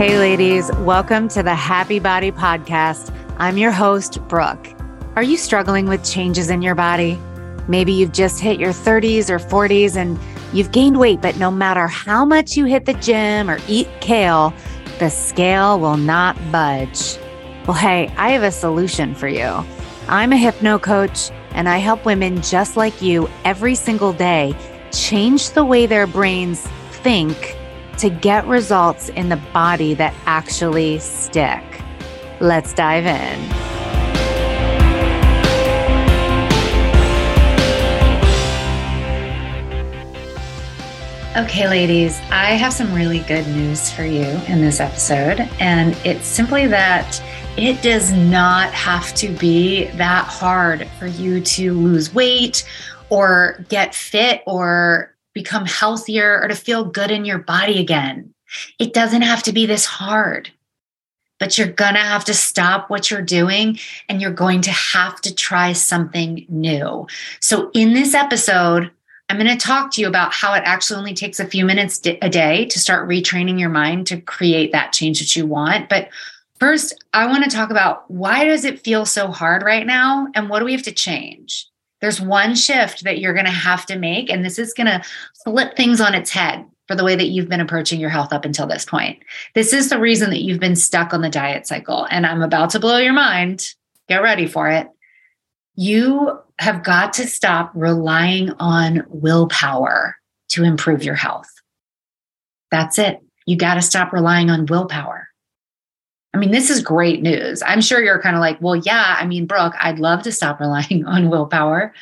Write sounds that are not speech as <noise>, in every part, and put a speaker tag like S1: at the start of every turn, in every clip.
S1: Hey, ladies, welcome to the Happy Body Podcast. I'm your host, Brooke. Are you struggling with changes in your body? Maybe you've just hit your 30s or 40s and you've gained weight, but no matter how much you hit the gym or eat kale, the scale will not budge. Well, hey, I have a solution for you. I'm a hypno coach and I help women just like you every single day change the way their brains think to get results in the body that actually stick. Let's dive in. Okay, ladies, I have some really good news for you in this episode. And it's simply that it does not have to be that hard for you to lose weight or get fit or become healthier or to feel good in your body again. It doesn't have to be this hard, but you're going to have to stop what you're doing and you're going to have to try something new. So, in this episode, I'm going to talk to you about how it actually only takes a few minutes a day to start retraining your mind to create that change that you want. But first, I want to talk about why does it feel so hard right now and what do we have to change? There's one shift that you're going to have to make, and this is going to flip things on its head for the way that you've been approaching your health up until this point. This is the reason that you've been stuck on the diet cycle. And I'm about to blow your mind. Get ready for it. You have got to stop relying on willpower to improve your health. That's it. You got to stop relying on willpower. I mean, this is great news. I'm sure you're kind of like, well, yeah, I mean, Brooke, I'd love to stop relying <laughs> on willpower.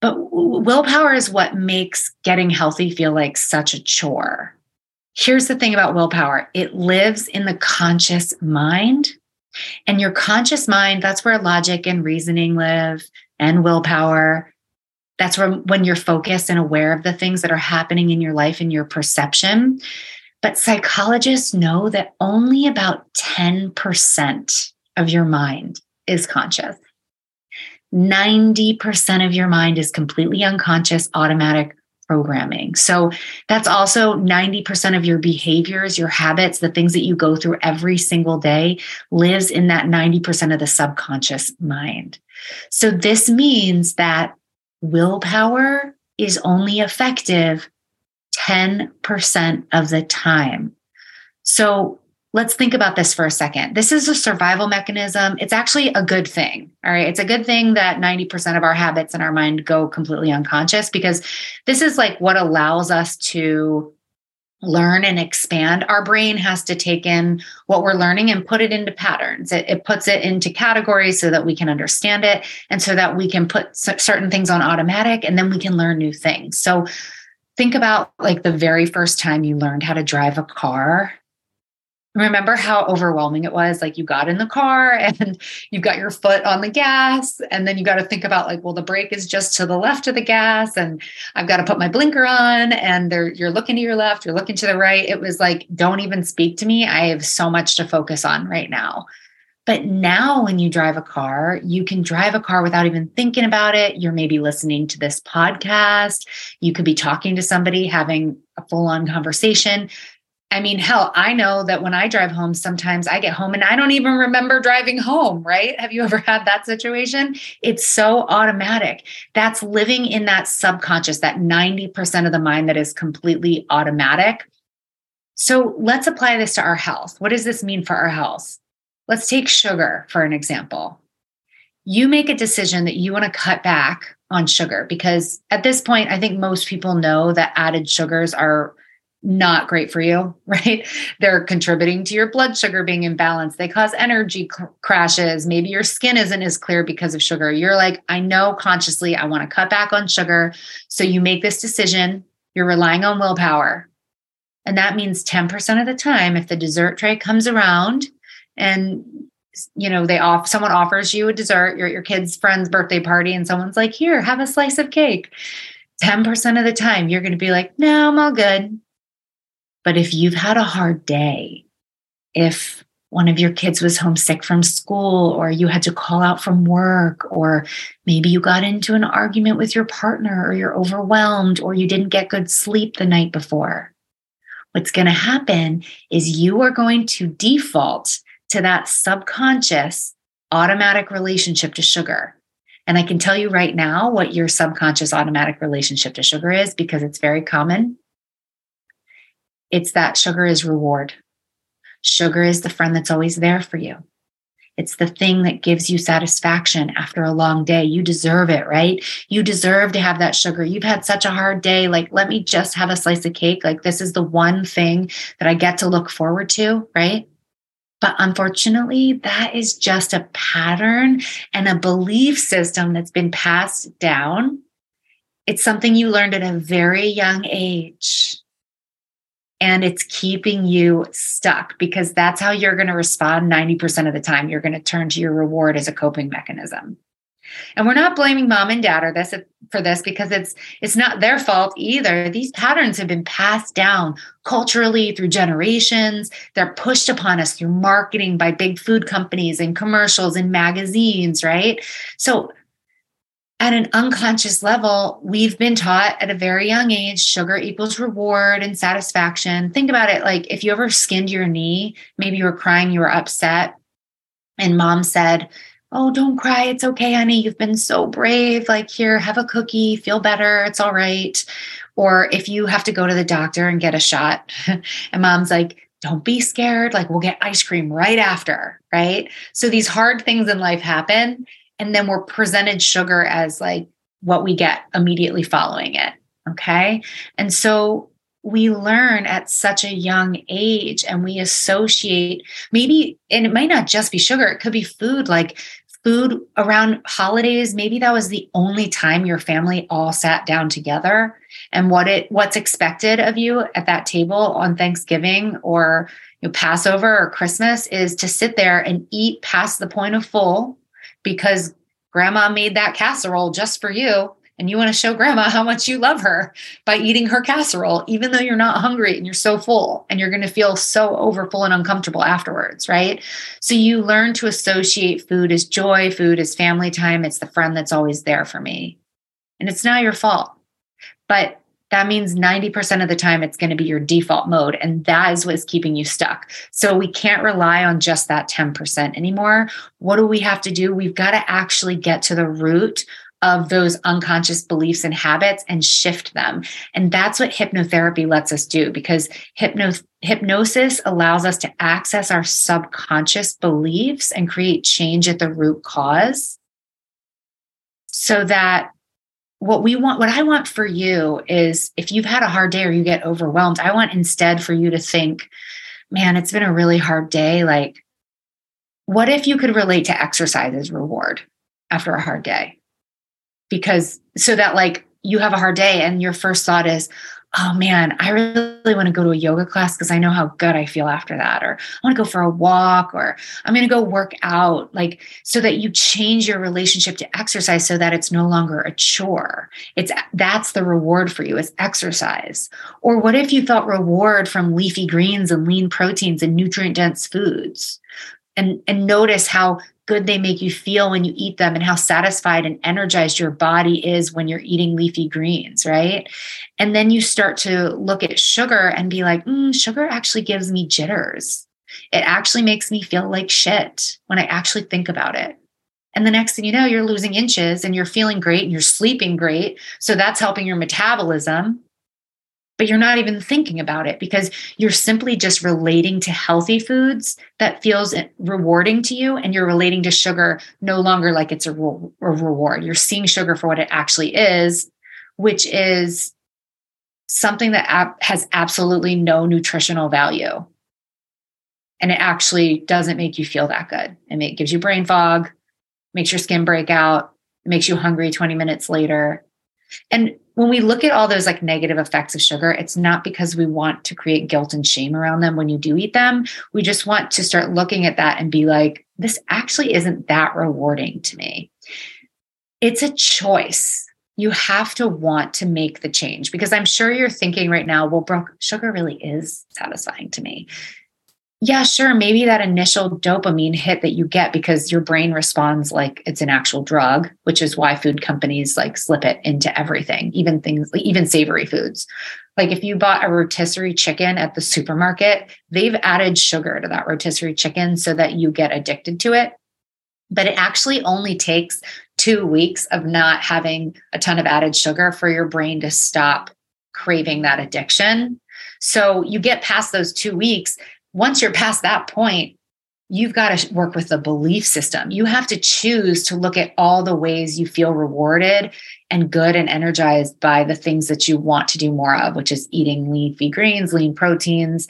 S1: But willpower is what makes getting healthy feel like such a chore. Here's the thing about willpower it lives in the conscious mind. And your conscious mind, that's where logic and reasoning live and willpower. That's where when you're focused and aware of the things that are happening in your life and your perception. But psychologists know that only about 10% of your mind is conscious. 90% of your mind is completely unconscious, automatic programming. So that's also 90% of your behaviors, your habits, the things that you go through every single day lives in that 90% of the subconscious mind. So this means that willpower is only effective 10% of the time. So let's think about this for a second. This is a survival mechanism. It's actually a good thing. All right. It's a good thing that 90% of our habits in our mind go completely unconscious because this is like what allows us to learn and expand. Our brain has to take in what we're learning and put it into patterns. It, it puts it into categories so that we can understand it and so that we can put certain things on automatic and then we can learn new things. So, think about like the very first time you learned how to drive a car. Remember how overwhelming it was? Like you got in the car <laughs> and you've got your foot on the gas and then you got to think about like well the brake is just to the left of the gas and i've got to put my blinker on and there you're looking to your left you're looking to the right. It was like don't even speak to me. I have so much to focus on right now but now, when you drive a car, you can drive a car without even thinking about it. You're maybe listening to this podcast. You could be talking to somebody, having a full on conversation. I mean, hell, I know that when I drive home, sometimes I get home and I don't even remember driving home, right? Have you <laughs> ever had that situation? It's so automatic. That's living in that subconscious, that 90% of the mind that is completely automatic. So let's apply this to our health. What does this mean for our health? Let's take sugar for an example. You make a decision that you want to cut back on sugar because at this point, I think most people know that added sugars are not great for you, <laughs> right? They're contributing to your blood sugar being imbalanced. They cause energy cr- crashes. Maybe your skin isn't as clear because of sugar. You're like, I know consciously I want to cut back on sugar. So you make this decision. You're relying on willpower. And that means 10% of the time, if the dessert tray comes around and you know they off someone offers you a dessert you're at your kid's friend's birthday party and someone's like here have a slice of cake. 10% of the time you're going to be like no i'm all good. But if you've had a hard day if one of your kids was homesick from school or you had to call out from work or maybe you got into an argument with your partner or you're overwhelmed or you didn't get good sleep the night before what's going to happen is you are going to default to that subconscious automatic relationship to sugar. And I can tell you right now what your subconscious automatic relationship to sugar is because it's very common. It's that sugar is reward. Sugar is the friend that's always there for you. It's the thing that gives you satisfaction after a long day. You deserve it, right? You deserve to have that sugar. You've had such a hard day. Like, let me just have a slice of cake. Like, this is the one thing that I get to look forward to, right? But unfortunately, that is just a pattern and a belief system that's been passed down. It's something you learned at a very young age and it's keeping you stuck because that's how you're going to respond 90% of the time. You're going to turn to your reward as a coping mechanism. And we're not blaming mom and dad or this for this because it's it's not their fault either. These patterns have been passed down culturally through generations. They're pushed upon us through marketing by big food companies and commercials and magazines, right? So at an unconscious level, we've been taught at a very young age sugar equals reward and satisfaction. Think about it like if you ever skinned your knee, maybe you were crying, you were upset, and mom said, Oh, don't cry. It's okay, honey. You've been so brave. Like, here, have a cookie, feel better. It's all right. Or if you have to go to the doctor and get a shot, <laughs> and mom's like, don't be scared. Like, we'll get ice cream right after. Right. So, these hard things in life happen and then we're presented sugar as like what we get immediately following it. Okay. And so we learn at such a young age and we associate maybe, and it might not just be sugar, it could be food like food around holidays. Maybe that was the only time your family all sat down together. And what it what's expected of you at that table on Thanksgiving or you know, Passover or Christmas is to sit there and eat past the point of full because grandma made that casserole just for you and you want to show grandma how much you love her by eating her casserole even though you're not hungry and you're so full and you're going to feel so overfull and uncomfortable afterwards right so you learn to associate food as joy food as family time it's the friend that's always there for me and it's not your fault but that means 90% of the time it's going to be your default mode. And that is what's keeping you stuck. So we can't rely on just that 10% anymore. What do we have to do? We've got to actually get to the root of those unconscious beliefs and habits and shift them. And that's what hypnotherapy lets us do because hypno- hypnosis allows us to access our subconscious beliefs and create change at the root cause so that what we want, what I want for you is if you've had a hard day or you get overwhelmed, I want instead for you to think, man, it's been a really hard day. Like, what if you could relate to exercise as reward after a hard day? Because so that like you have a hard day and your first thought is, oh man, I really want to go to a yoga class because I know how good I feel after that. Or I want to go for a walk or I'm going to go work out. Like, so that you change your relationship to exercise so that it's no longer a chore. It's that's the reward for you is exercise. Or what if you felt reward from leafy greens and lean proteins and nutrient dense foods? And, and notice how good they make you feel when you eat them and how satisfied and energized your body is when you're eating leafy greens, right? And then you start to look at sugar and be like, mm, sugar actually gives me jitters. It actually makes me feel like shit when I actually think about it. And the next thing you know, you're losing inches and you're feeling great and you're sleeping great. So that's helping your metabolism but you're not even thinking about it because you're simply just relating to healthy foods that feels rewarding to you and you're relating to sugar no longer like it's a, re- a reward. You're seeing sugar for what it actually is which is something that ab- has absolutely no nutritional value. And it actually doesn't make you feel that good. It gives you brain fog makes your skin break out makes you hungry 20 minutes later. And when we look at all those like negative effects of sugar, it's not because we want to create guilt and shame around them when you do eat them. We just want to start looking at that and be like, this actually isn't that rewarding to me. It's a choice. You have to want to make the change because I'm sure you're thinking right now, well, Brooke, sugar really is satisfying to me yeah, sure. Maybe that initial dopamine hit that you get because your brain responds like it's an actual drug, which is why food companies like slip it into everything, even things, even savory foods. Like if you bought a rotisserie chicken at the supermarket, they've added sugar to that rotisserie chicken so that you get addicted to it. But it actually only takes two weeks of not having a ton of added sugar for your brain to stop craving that addiction. So you get past those two weeks. Once you're past that point, you've got to work with the belief system. You have to choose to look at all the ways you feel rewarded and good and energized by the things that you want to do more of, which is eating leafy greens, lean proteins.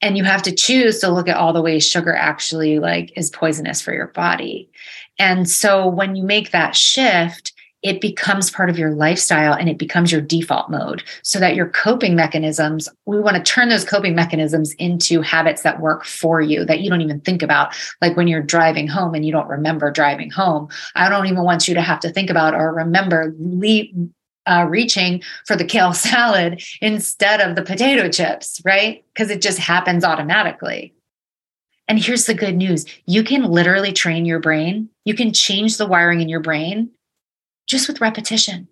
S1: And you have to choose to look at all the ways sugar actually like is poisonous for your body. And so when you make that shift, it becomes part of your lifestyle and it becomes your default mode so that your coping mechanisms, we want to turn those coping mechanisms into habits that work for you that you don't even think about. Like when you're driving home and you don't remember driving home, I don't even want you to have to think about or remember uh, reaching for the kale <laughs> salad instead of the potato chips, right? Because it just happens automatically. And here's the good news you can literally train your brain, you can change the wiring in your brain just with repetition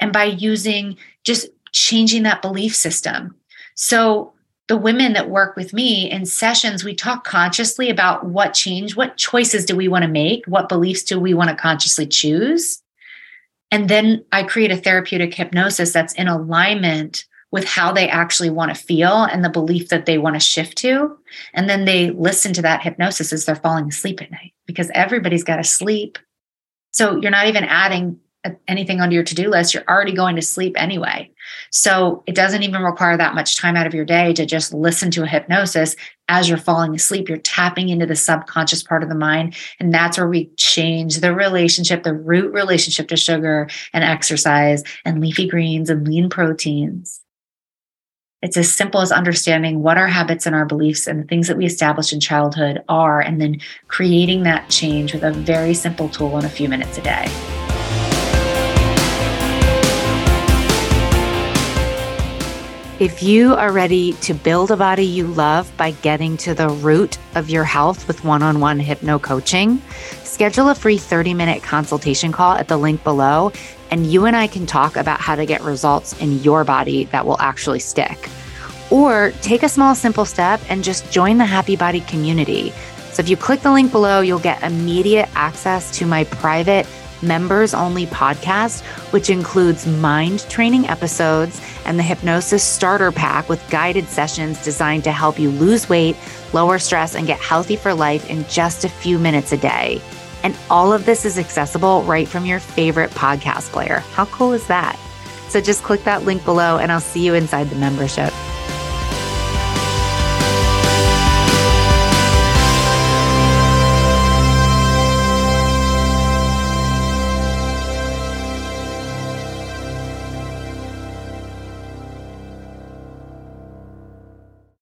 S1: and by using just changing that belief system. So, the women that work with me in sessions, we talk consciously about what change, what choices do we want to make, what beliefs do we want to consciously choose. And then I create a therapeutic hypnosis that's in alignment with how they actually want to feel and the belief that they want to shift to. And then they listen to that hypnosis as they're falling asleep at night because everybody's got to sleep. So you're not even adding anything onto your to-do list. You're already going to sleep anyway. So it doesn't even require that much time out of your day to just listen to a hypnosis. As you're falling asleep you're tapping into the subconscious part of the mind. And that's where we change the relationship the root relationship to sugar and exercise and leafy greens and lean proteins it's as simple as understanding what our habits and our beliefs and the things that we established in childhood are, and then creating that change with a very simple tool in a few minutes a day.
S2: If you are ready to build a body you love by getting to the root of your health with one on one hypno coaching, schedule a free 30 minute consultation call at the link below and you and I can talk about how to get results in your body that will actually stick. Or take a small, simple step and just join the Happy Body community. So if you click the link below, you'll get immediate access to my private members only podcast, which includes mind training episodes and the hypnosis starter pack with guided sessions designed to help you lose weight, lower stress, and get healthy for life in just a few minutes a day. And all of this is accessible right from your favorite podcast player. How cool is that? So just click that link below and I'll see you inside the membership.